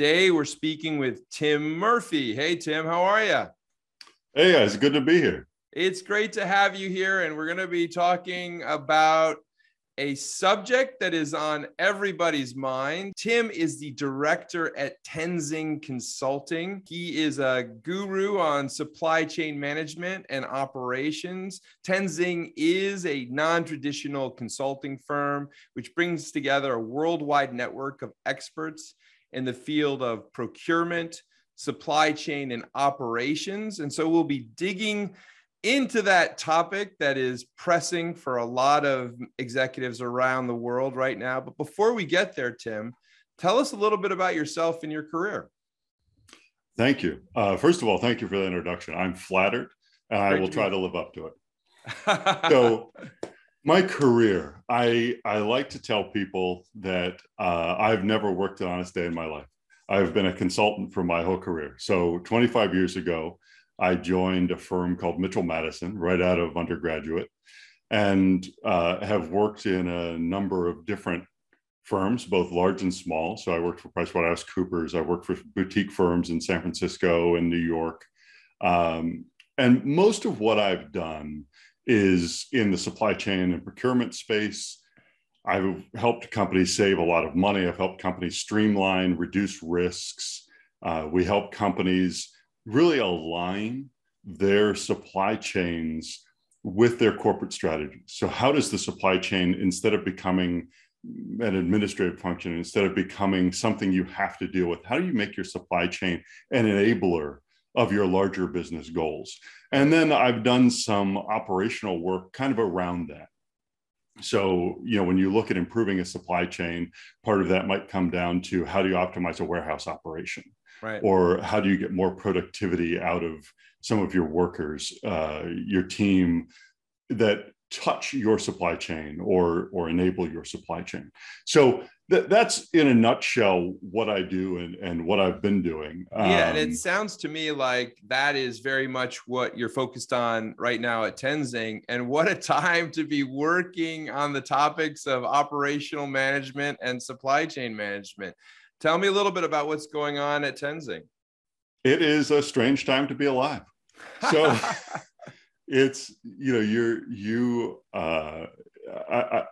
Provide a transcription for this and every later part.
Today we're speaking with Tim Murphy. Hey, Tim, how are you? Hey, guys, good to be here. It's great to have you here. And we're going to be talking about a subject that is on everybody's mind. Tim is the director at Tenzing Consulting. He is a guru on supply chain management and operations. Tenzing is a non traditional consulting firm which brings together a worldwide network of experts in the field of procurement, supply chain, and operations. And so we'll be digging into that topic that is pressing for a lot of executives around the world right now. But before we get there, Tim, tell us a little bit about yourself and your career. Thank you. Uh, first of all, thank you for the introduction. I'm flattered and I will try to live up to it. so, my career, I, I like to tell people that uh, I've never worked an honest day in my life. I've been a consultant for my whole career. So, 25 years ago, I joined a firm called Mitchell Madison right out of undergraduate and uh, have worked in a number of different firms, both large and small. So I worked for PricewaterhouseCoopers. I worked for boutique firms in San Francisco and New York. Um, and most of what I've done is in the supply chain and procurement space. I've helped companies save a lot of money. I've helped companies streamline, reduce risks. Uh, we help companies really align their supply chains with their corporate strategies. So, how does the supply chain, instead of becoming an administrative function, instead of becoming something you have to deal with, how do you make your supply chain an enabler of your larger business goals? And then I've done some operational work kind of around that. So, you know, when you look at improving a supply chain, part of that might come down to how do you optimize a warehouse operation? right. or how do you get more productivity out of some of your workers, uh, your team that touch your supply chain or or enable your supply chain. So th- that's in a nutshell what I do and, and what I've been doing. Yeah, and it um, sounds to me like that is very much what you're focused on right now at Tenzing. And what a time to be working on the topics of operational management and supply chain management. Tell me a little bit about what's going on at Tenzing. It is a strange time to be alive. So it's you know you're you uh, I, I,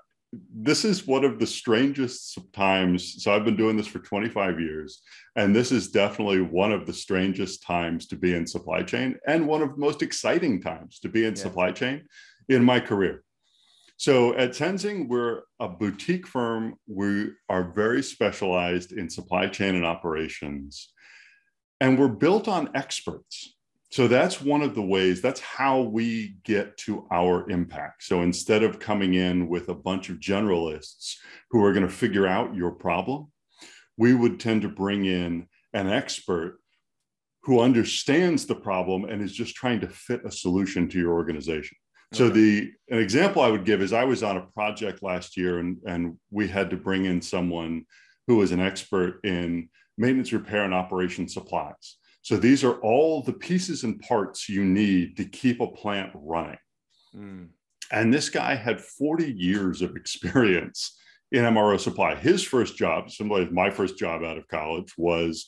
this is one of the strangest times. So I've been doing this for 25 years, and this is definitely one of the strangest times to be in supply chain, and one of the most exciting times to be in yeah. supply chain in my career. So at Tenzing, we're a boutique firm. We are very specialized in supply chain and operations, and we're built on experts. So that's one of the ways, that's how we get to our impact. So instead of coming in with a bunch of generalists who are going to figure out your problem, we would tend to bring in an expert who understands the problem and is just trying to fit a solution to your organization. So the an example I would give is I was on a project last year and and we had to bring in someone who was an expert in maintenance, repair, and operation supplies. So these are all the pieces and parts you need to keep a plant running. Mm. And this guy had 40 years of experience in MRO supply. His first job, similar to my first job out of college, was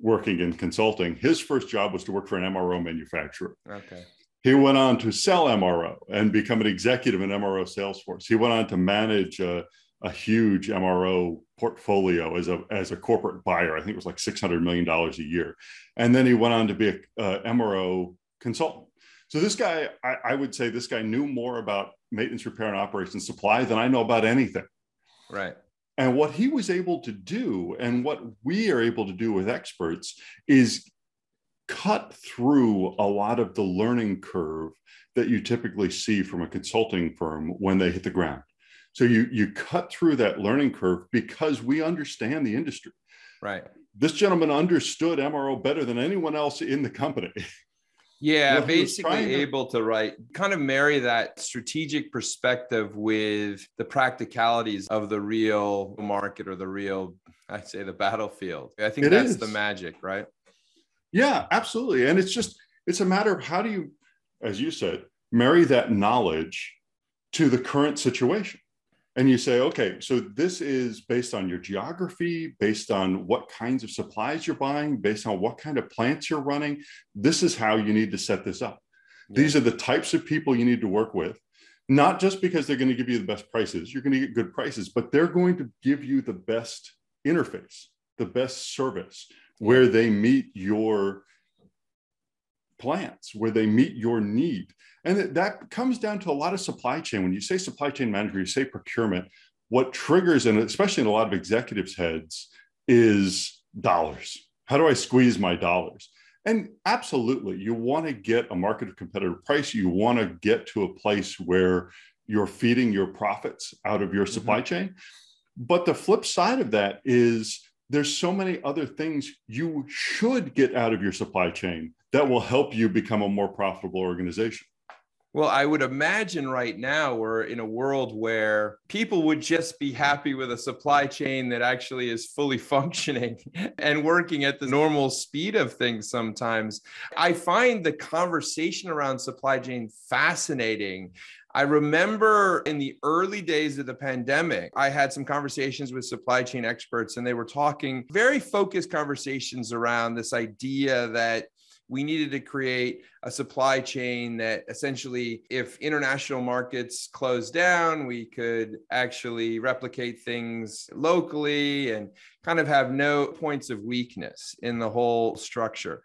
working in consulting. His first job was to work for an MRO manufacturer. Okay. He went on to sell MRO and become an executive in MRO Salesforce. He went on to manage a, a huge MRO portfolio as a, as a corporate buyer. I think it was like $600 million a year. And then he went on to be a, a MRO consultant. So this guy, I, I, would say this guy knew more about maintenance, repair, and operations supply than I know about anything. Right. And what he was able to do, and what we are able to do with experts, is cut through a lot of the learning curve that you typically see from a consulting firm when they hit the ground. So you you cut through that learning curve because we understand the industry. Right. this gentleman understood MRO better than anyone else in the company. Yeah, you know, basically to... able to write, kind of marry that strategic perspective with the practicalities of the real market or the real, I'd say, the battlefield. I think it that's is. the magic, right? Yeah, absolutely. And it's just, it's a matter of how do you, as you said, marry that knowledge to the current situation and you say, okay, so this is based on your geography, based on what kinds of supplies you're buying, based on what kind of plants you're running. This is how you need to set this up. Yeah. These are the types of people you need to work with, not just because they're going to give you the best prices, you're going to get good prices, but they're going to give you the best interface, the best service where they meet your plants, where they meet your need. And that comes down to a lot of supply chain. When you say supply chain manager, you say procurement, what triggers, and especially in a lot of executives' heads, is dollars. How do I squeeze my dollars? And absolutely, you want to get a market of competitive price. You want to get to a place where you're feeding your profits out of your mm-hmm. supply mm-hmm. chain. But the flip side of that is there's so many other things you should get out of your supply chain that will help you become a more profitable organization. Well, I would imagine right now we're in a world where people would just be happy with a supply chain that actually is fully functioning and working at the normal speed of things sometimes. I find the conversation around supply chain fascinating. I remember in the early days of the pandemic, I had some conversations with supply chain experts, and they were talking very focused conversations around this idea that we needed to create a supply chain that essentially, if international markets closed down, we could actually replicate things locally and kind of have no points of weakness in the whole structure.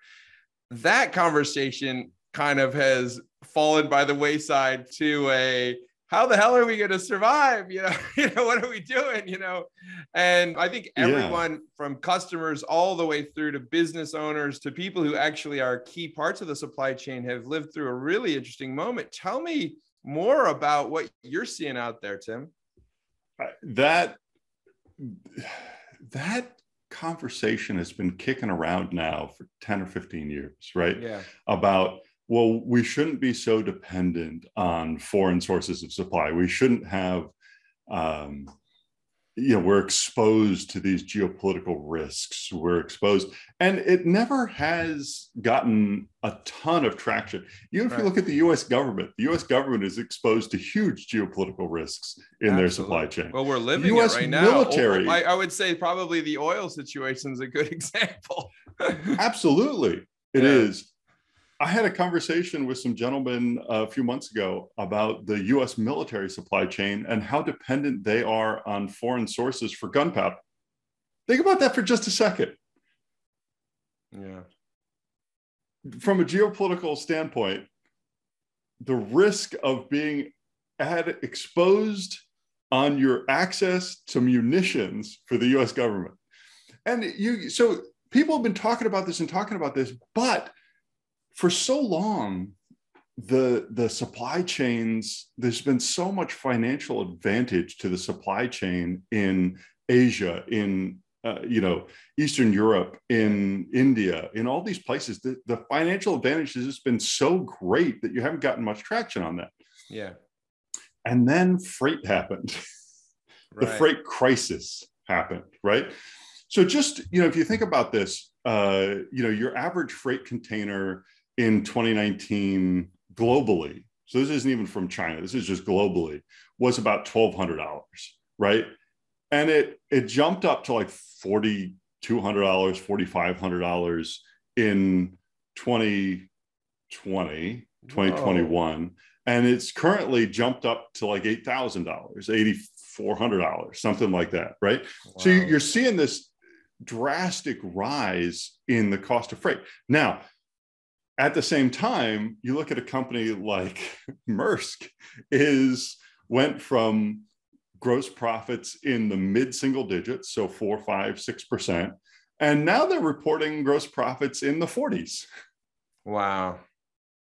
That conversation kind of has fallen by the wayside to a how the hell are we going to survive? You know, you know, what are we doing? You know, and I think everyone yeah. from customers all the way through to business owners to people who actually are key parts of the supply chain have lived through a really interesting moment. Tell me more about what you're seeing out there, Tim. Uh, that that conversation has been kicking around now for 10 or 15 years, right? Yeah. About well, we shouldn't be so dependent on foreign sources of supply. We shouldn't have, um, you know, we're exposed to these geopolitical risks. We're exposed, and it never has gotten a ton of traction. Even right. if you look at the U.S. government, the U.S. government is exposed to huge geopolitical risks in Absolutely. their supply chain. Well, we're living US it right military, now. I, I would say probably the oil situation is a good example. Absolutely, it yeah. is. I had a conversation with some gentlemen a few months ago about the US military supply chain and how dependent they are on foreign sources for gunpowder. Think about that for just a second. Yeah. From a geopolitical standpoint, the risk of being ad exposed on your access to munitions for the US government. And you so people have been talking about this and talking about this, but for so long the the supply chains there's been so much financial advantage to the supply chain in asia in uh, you know eastern europe in india in all these places. The, the financial advantage has just been so great that you haven't gotten much traction on that. Yeah. And then freight happened. The freight crisis happened right? So just you know if you think about this uh, you know your average freight container in 2019 globally, so this isn't even from China, this is just globally, was about $1,200, right? And it it jumped up to like $4,200, $4,500 in 2020, 2021. Whoa. And it's currently jumped up to like $8,000, $8,400, something like that, right? Wow. So you're seeing this drastic rise in the cost of freight. Now, at the same time, you look at a company like Maersk is went from gross profits in the mid single digits, so four, five, six percent, and now they're reporting gross profits in the 40s. Wow.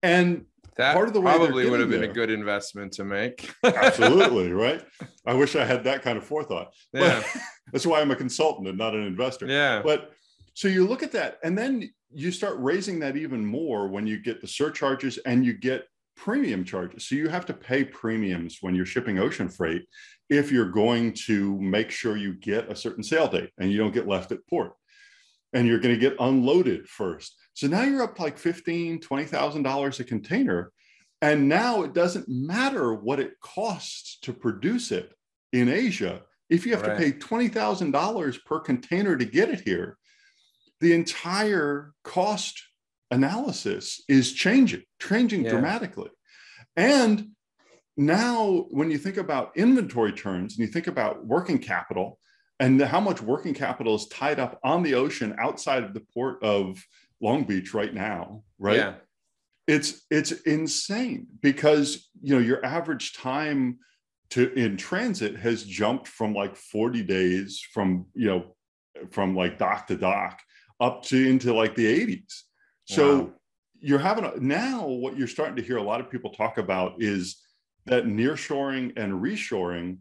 And that part of the way probably would have been there, a good investment to make. absolutely, right? I wish I had that kind of forethought. Yeah. But that's why I'm a consultant and not an investor. Yeah. But so you look at that and then you start raising that even more when you get the surcharges and you get premium charges. So you have to pay premiums when you're shipping ocean freight if you're going to make sure you get a certain sale date and you don't get left at port. And you're going to get unloaded first. So now you're up like $15,000, $20,000 a container. And now it doesn't matter what it costs to produce it in Asia. If you have right. to pay $20,000 per container to get it here, the entire cost analysis is changing, changing yeah. dramatically. And now, when you think about inventory turns and you think about working capital and how much working capital is tied up on the ocean outside of the port of Long Beach right now, right? Yeah. It's it's insane because you know your average time to in transit has jumped from like 40 days from you know from like dock to dock up to into like the 80s so wow. you're having a, now what you're starting to hear a lot of people talk about is that nearshoring and reshoring,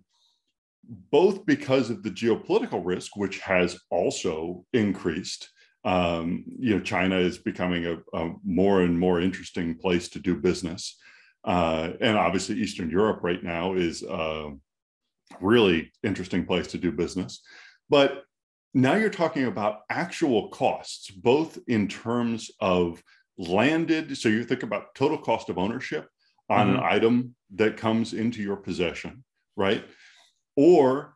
both because of the geopolitical risk, which has also increased. Um, you know, China is becoming a, a, more and more interesting place to do business. Uh, and obviously, Eastern Europe right now is a really interesting place to do business. But now you're talking about actual costs, both in terms of landed. So you think about total cost of ownership on mm-hmm. an item that comes into your possession, right? Or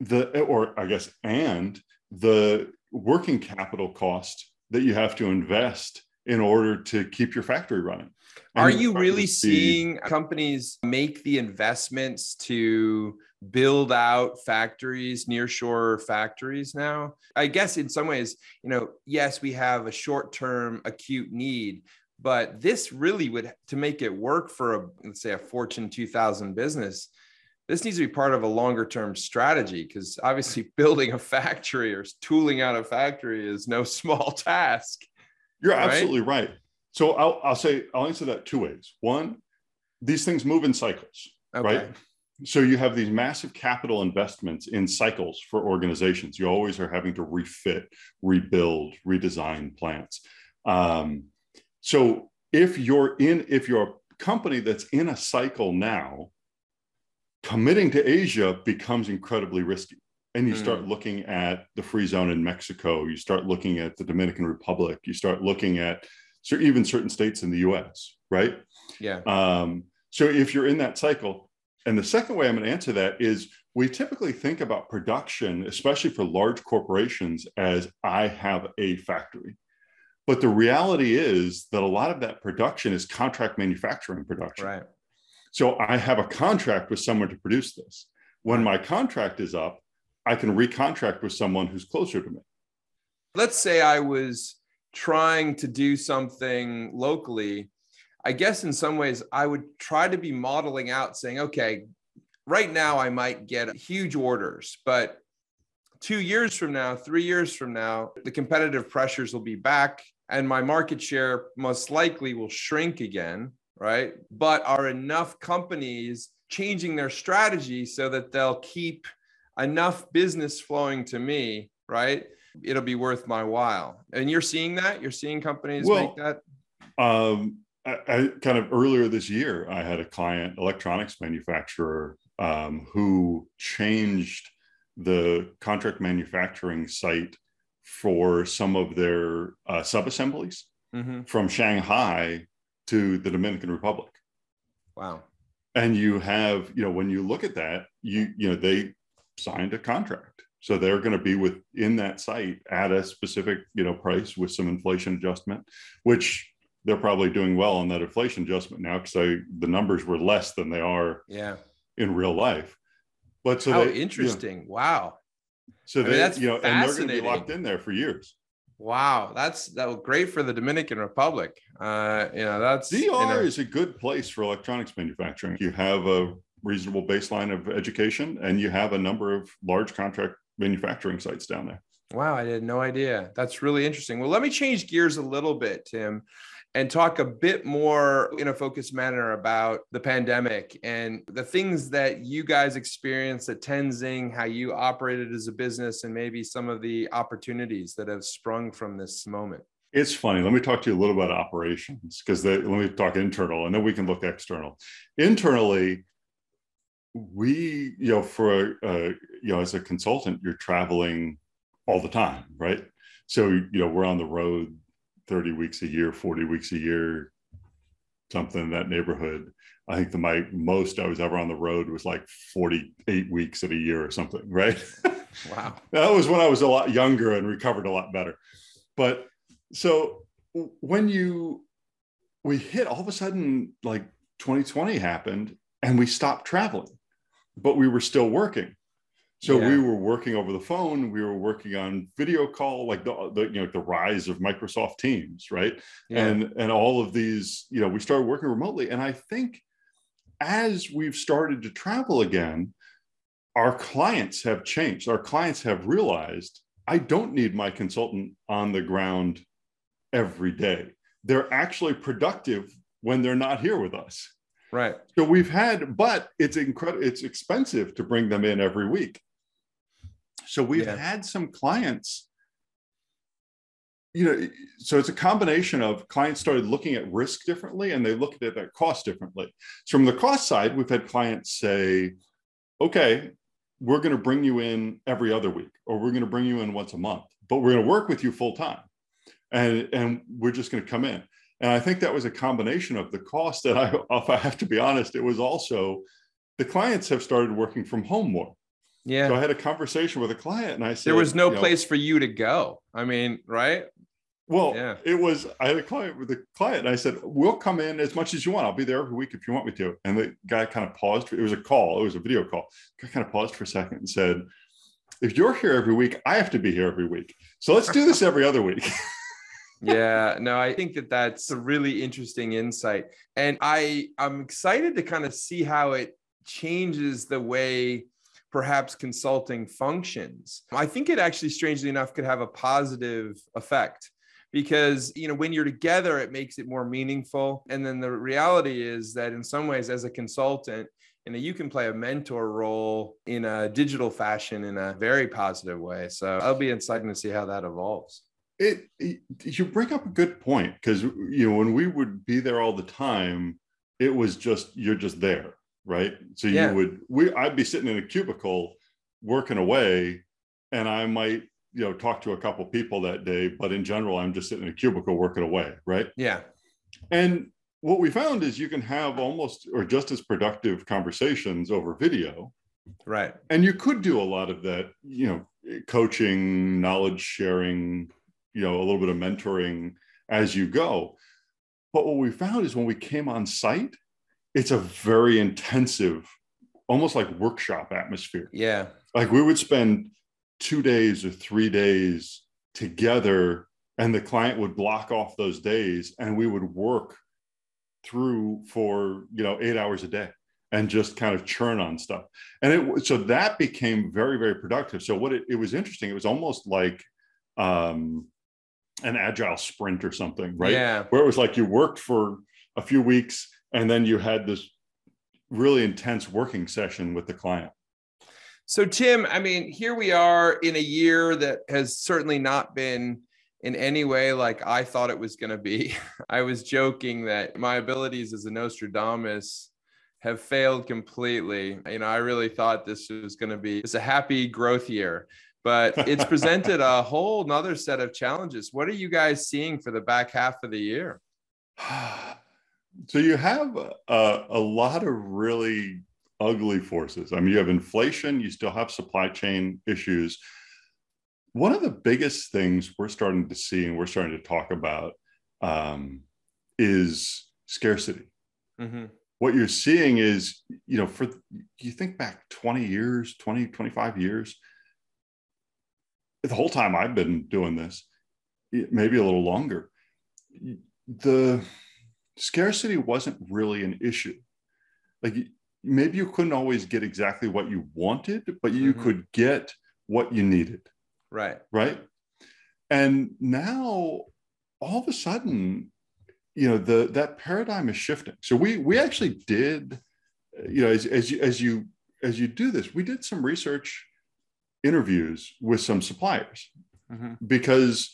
the, or I guess, and the working capital cost that you have to invest in order to keep your factory running. And Are you really seeing companies make the investments to build out factories, nearshore factories now? I guess in some ways, you know, yes, we have a short term acute need, but this really would to make it work for a let's say a Fortune 2000 business. This needs to be part of a longer term strategy because obviously building a factory or tooling out a factory is no small task. You're right? absolutely right. So I'll, I'll say I'll answer that two ways. One, these things move in cycles, okay. right? So you have these massive capital investments in cycles for organizations. You always are having to refit, rebuild, redesign plants. Um, so if you're in, if you're a company that's in a cycle now, committing to Asia becomes incredibly risky. And you mm. start looking at the free zone in Mexico, you start looking at the Dominican Republic, you start looking at so even certain states in the US, right? Yeah. Um, so if you're in that cycle, and the second way I'm going to answer that is we typically think about production, especially for large corporations, as I have a factory. But the reality is that a lot of that production is contract manufacturing production. Right. So I have a contract with someone to produce this. When my contract is up, I can recontract with someone who's closer to me. Let's say I was trying to do something locally. I guess in some ways I would try to be modeling out saying, okay, right now I might get huge orders, but two years from now, three years from now, the competitive pressures will be back and my market share most likely will shrink again, right? But are enough companies changing their strategy so that they'll keep enough business flowing to me, right? It'll be worth my while. And you're seeing that? You're seeing companies well, make that? Um, I, I, kind of earlier this year, I had a client, electronics manufacturer, um, who changed the contract manufacturing site for some of their uh, sub-assemblies mm-hmm. from Shanghai to the Dominican Republic. Wow. And you have, you know, when you look at that, you, you know, they signed a contract. So they're going to be within that site at a specific, you know, price with some inflation adjustment, which they're probably doing well on that inflation adjustment now because the numbers were less than they are yeah. in real life. But so how they, interesting! You know, wow. So they, I mean, that's you know, and they're going to be locked in there for years. Wow, that's that was great for the Dominican Republic. Uh, you know, that's DR you know, is a good place for electronics manufacturing. You have a reasonable baseline of education, and you have a number of large contract manufacturing sites down there. Wow, I had no idea. That's really interesting. Well, let me change gears a little bit, Tim, and talk a bit more in a focused manner about the pandemic and the things that you guys experienced at Tenzing, how you operated as a business, and maybe some of the opportunities that have sprung from this moment. It's funny. Let me talk to you a little about operations because let me talk internal and then we can look external. Internally, we, you know, for, uh, you know, as a consultant, you're traveling all the time, right? So, you know, we're on the road 30 weeks a year, 40 weeks a year, something in that neighborhood. I think the my most I was ever on the road was like 48 weeks of a year or something, right? Wow. that was when I was a lot younger and recovered a lot better. But so when you we hit all of a sudden like 2020 happened and we stopped traveling, but we were still working. So yeah. we were working over the phone. We were working on video call, like the, the you know the rise of Microsoft Teams, right? Yeah. And and all of these, you know, we started working remotely. And I think as we've started to travel again, our clients have changed. Our clients have realized I don't need my consultant on the ground every day. They're actually productive when they're not here with us. Right. So we've had, but it's incredible. It's expensive to bring them in every week. So we've yeah. had some clients, you know, so it's a combination of clients started looking at risk differently and they looked at that cost differently. So from the cost side, we've had clients say, okay, we're going to bring you in every other week, or we're going to bring you in once a month, but we're going to work with you full time. And, and we're just going to come in. And I think that was a combination of the cost. And I, if I have to be honest, it was also the clients have started working from home more. Yeah. So I had a conversation with a client and I said, There was no place know, for you to go. I mean, right? Well, yeah. it was, I had a client with a client and I said, We'll come in as much as you want. I'll be there every week if you want me to. And the guy kind of paused. It was a call, it was a video call. The guy kind of paused for a second and said, If you're here every week, I have to be here every week. So let's do this every other week. yeah no i think that that's a really interesting insight and i i'm excited to kind of see how it changes the way perhaps consulting functions. I think it actually, strangely enough, could have a positive effect because you know when you're together it makes it more meaningful and then the reality is that in some ways as a consultant you know you can play a mentor role in a digital fashion in a very positive way so i'll be excited to see how that evolves it, it you bring up a good point because you know when we would be there all the time it was just you're just there right? So you yeah. would we I'd be sitting in a cubicle working away, and I might you know talk to a couple people that day, but in general, I'm just sitting in a cubicle working away, right? Yeah. And what we found is you can have almost or just as productive conversations over video. Right. And you could do a lot of that, you know, coaching, knowledge sharing, you know, a little bit of mentoring as you go. But what we found is when we came on site, it's a very intensive, almost like workshop atmosphere. Yeah. Like we would spend two days or three days together, and the client would block off those days, and we would work through for you know eight hours a day and just kind of churn on stuff and it so that became very very productive so what it, it was interesting it was almost like um an agile sprint or something right? Yeah. Where it was like you worked for a few weeks and then you had this really intense working session with the client. So tim i mean here we are in a year that has certainly not been in any way like i thought it was going to be. I was joking that my abilities as a nostradamus have failed completely. You know i really thought this was going to be it's a happy growth year but it's presented a whole nother set of challenges what are you guys seeing for the back half of the year So you have a, a lot of really ugly forces. I mean, you have inflation, you still have supply chain issues. One of the biggest things we're starting to see and we're starting to talk about um, is scarcity. Mm-hmm. What you're seeing is, you know, for you think back 20 years, 20, 25 years, the whole time I've been doing this, maybe a little longer, the scarcity wasn't really an issue. Like maybe you couldn't always get exactly what you wanted, but you mm-hmm. could get what you needed. Right. Right. And now all of a sudden, you know, the that paradigm is shifting. So we we actually did, you know, as, as you as you as you do this, we did some research interviews with some suppliers mm-hmm. because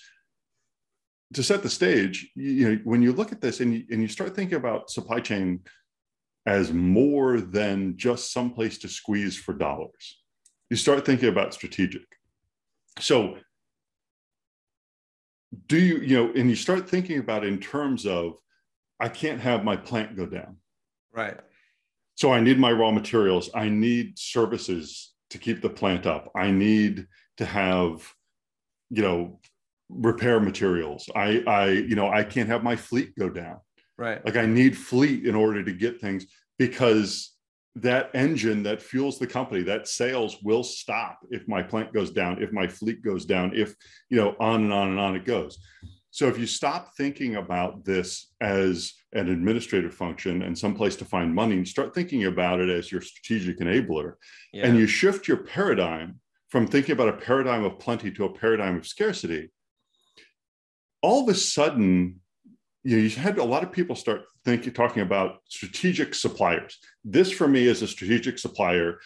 to set the stage, you know, when you look at this and you, and you start thinking about supply chain as more than just some place to squeeze for dollars, you start thinking about strategic. So, do you, you know, and you start thinking about in terms of, I can't have my plant go down. Right. So I need my raw materials. I need services to keep the plant up. I need to have, you know, repair materials. I, I, you know, I can't have my fleet go down. Right. Like I need fleet in order to get things because that engine that fuels the company, that sales will stop if my plant goes down, if my fleet goes down, if, you know, on and on and on it goes. So if you stop thinking about this as an administrative function and someplace to find money and start thinking about it as your strategic enabler, yeah. and you shift your paradigm from thinking about a paradigm of plenty to a paradigm of scarcity, all of a sudden, you, know, you had a lot of people start thinking, talking about strategic suppliers. This for me is a strategic supplier.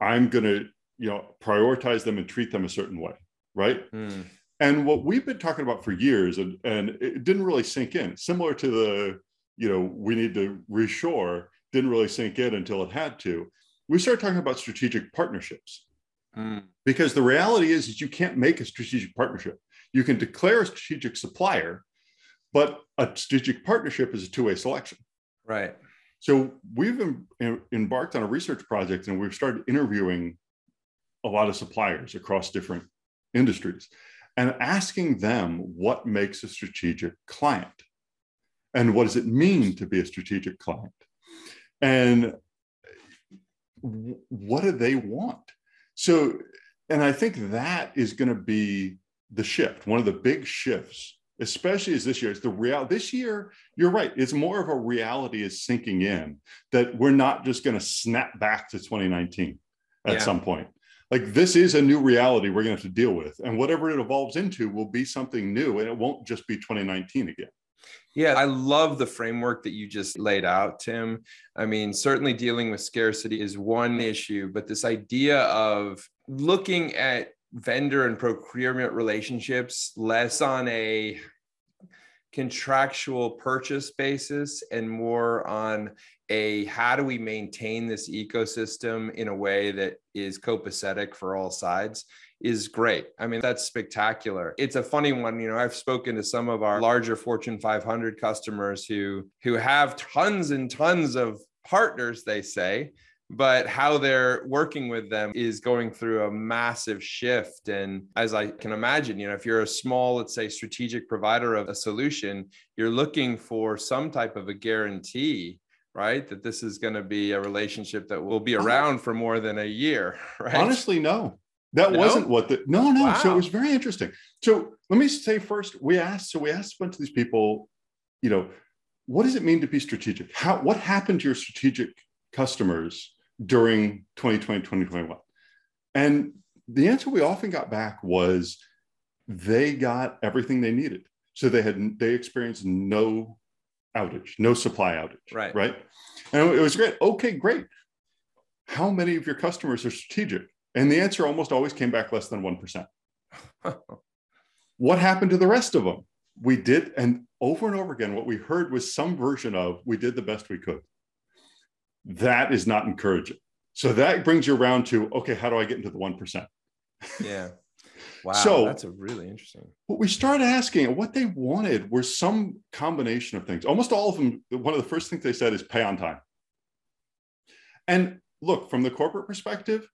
I'm going to, you know, prioritize them and treat them a certain way, right? Mm. And what we've been talking about for years, and, and it didn't really sink in, similar to the, you know, we need to reshore, didn't really sink in until it had to. We started talking about strategic partnerships. Mm. Because the reality is, is you can't make a strategic partnership. You can declare a strategic supplier, but a strategic partnership is a two way selection. Right. So we've em- embarked on a research project and we've started interviewing a lot of suppliers across different industries and asking them what makes a strategic client and what does it mean to be a strategic client and what do they want so and i think that is going to be the shift, one of the big shifts, especially as this year, is the real this year, you're right, it's more of a reality is sinking in that we're not just going to snap back to 2019 at yeah. some point. Like this is a new reality we're going to have to deal with. And whatever it evolves into will be something new and it won't just be 2019 again. Yeah, I love the framework that you just laid out, Tim. I mean, certainly dealing with scarcity is one issue, but this idea of looking at vendor and procurement relationships less on a contractual purchase basis and more on a how do we maintain this ecosystem in a way that is copacetic for all sides is great. I mean, that's spectacular. It's a funny one. You know, I've spoken to some of our larger Fortune 500 customers who who have tons and tons of partners, they say, but how they're working with them is going through a massive shift and as i can imagine you know if you're a small let's say strategic provider of a solution you're looking for some type of a guarantee right that this is going to be a relationship that will be uh-huh. around for more than a year right honestly no that no? wasn't what the no no wow. so it was very interesting so let me say first we asked so we asked a bunch of these people you know what does it mean to be strategic how what happened to your strategic customers during 2020, 2021? And the answer we often got back was they got everything they needed. So they had they experienced no outage, no supply outage. Right. Right. And it was great. Okay, great. How many of your customers are strategic? And the answer almost always came back less than 1%. what happened to the rest of them? We did, and over and over again, what we heard was some version of we did the best we could that is not encouraging. So that brings you around to okay, how do I get into the one percent? Yeah. Wow. So that's a really interesting. What we started asking, what they wanted were some combination of things. Almost all of them. One of the first things they said is pay on time. And look, from the corporate perspective,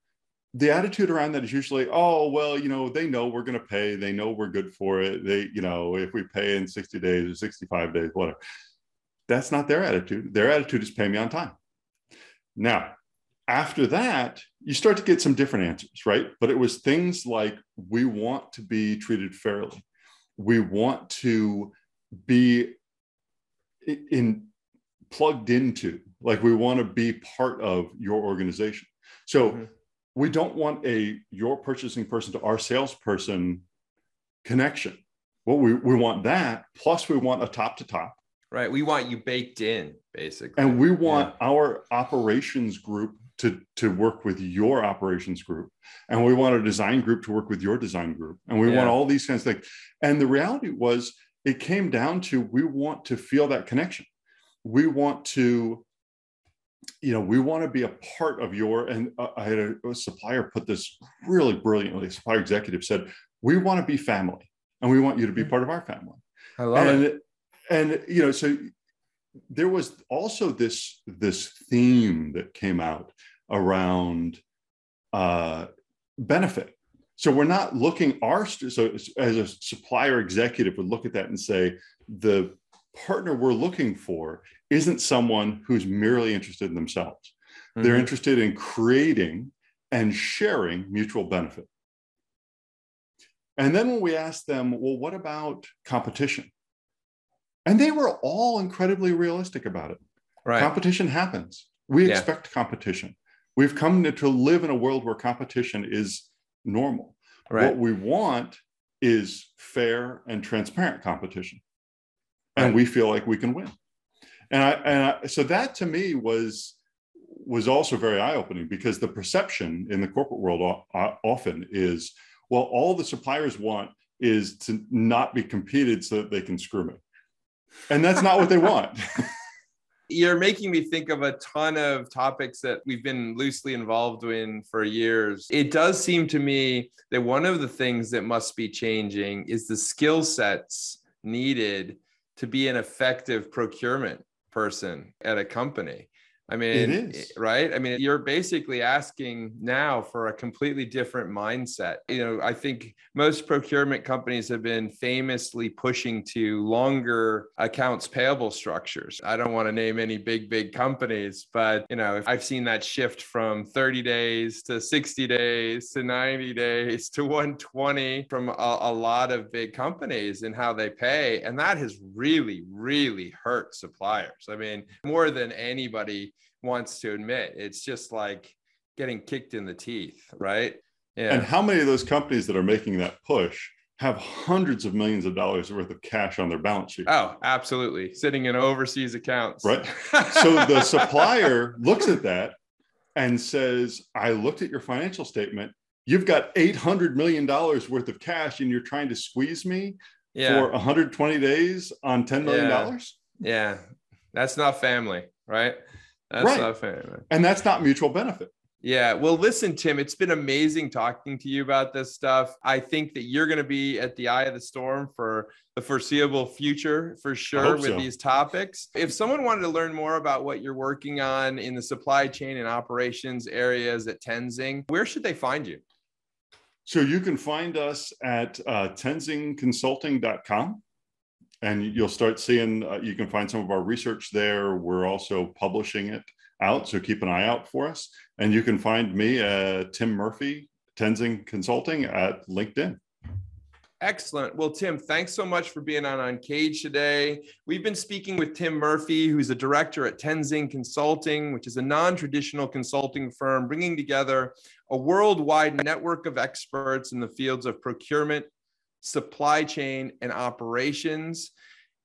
the attitude around that is usually, oh, well, you know, they know we're going to pay. They know we're good for it. They, you know, if we pay in 60 days or 65 days, whatever. That's not their attitude. Their attitude is pay me on time. Now, after that, you start to get some different answers, right? But it was things like we want to be treated fairly. We want to be in plugged into, like we want to be part of your organization. So mm-hmm. we don't want a your purchasing person to our salesperson connection. Well, we, we want that, plus we want a top to top. Right. We want you baked in, basically. And we want yeah. our operations group to, to work with your operations group. And we want a design group to work with your design group. And we yeah. want all these kinds of things. And the reality was, it came down to we want to feel that connection. We want to you know, we want to be a part of your, and I had a, a, supplier put this really brilliantly. A supplier executive said, we want to be family and we want you to be mm. part of our family. I love and, it. And, you know, so there was also this, this theme that came out around uh, benefit. So we're not looking our, so as a supplier executive would look at that and say, the partner we're looking for isn't someone who's merely interested in themselves. Mm-hmm. They're interested in creating and sharing mutual benefit. And then when we asked them, well, what about competition? And they were all incredibly realistic about it. Right. Competition happens. We yeah. expect competition. We've come to live in a world where competition is normal. Right. What we want is fair and transparent competition. And right. we feel like we can win and I, and I, so that to me was was also very eye opening because the perception in the corporate world often is, well, all the suppliers want is to not be competed so that they can screw me, and that's not what they want. You're making me think of a ton of topics that we've been loosely involved in for years. It does seem to me that one of the things that must be changing is the skill sets needed to be an effective procurement person at a company. I mean, right? I mean, you're basically asking now for a completely different mindset. You know, I think most procurement companies have been famously pushing to longer accounts payable structures. I don't want to name any big, big companies, but, you know, I've seen that shift from 30 days to 60 days to 90 days to 120 from a, a lot of big companies and how they pay. And that has really, really hurt suppliers. I mean, more than anybody wants to admit. It's just like getting kicked in the teeth, right? Yeah. And how many of those companies that are making that push have hundreds of millions of dollars worth of cash on their balance sheet? Oh, absolutely. Sitting in overseas accounts. Right. so the supplier looks at that and says, I looked at your financial statement. You've got $800 million worth of cash and you're trying to squeeze me yeah. for 120 days on $10 million? Yeah. yeah. That's not family, right? That's right. not fair. Man. And that's not mutual benefit. Yeah. Well, listen, Tim, it's been amazing talking to you about this stuff. I think that you're going to be at the eye of the storm for the foreseeable future for sure with so. these topics. If someone wanted to learn more about what you're working on in the supply chain and operations areas at Tenzing, where should they find you? So you can find us at uh, tenzingconsulting.com and you'll start seeing uh, you can find some of our research there we're also publishing it out so keep an eye out for us and you can find me uh, tim murphy tenzing consulting at linkedin Excellent. Well, Tim, thanks so much for being on Uncaged today. We've been speaking with Tim Murphy, who's a director at Tenzing Consulting, which is a non traditional consulting firm bringing together a worldwide network of experts in the fields of procurement, supply chain, and operations.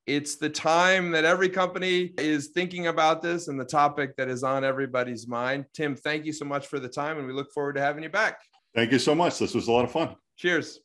It's the time that every company is thinking about this and the topic that is on everybody's mind. Tim, thank you so much for the time, and we look forward to having you back. Thank you so much. This was a lot of fun. Cheers.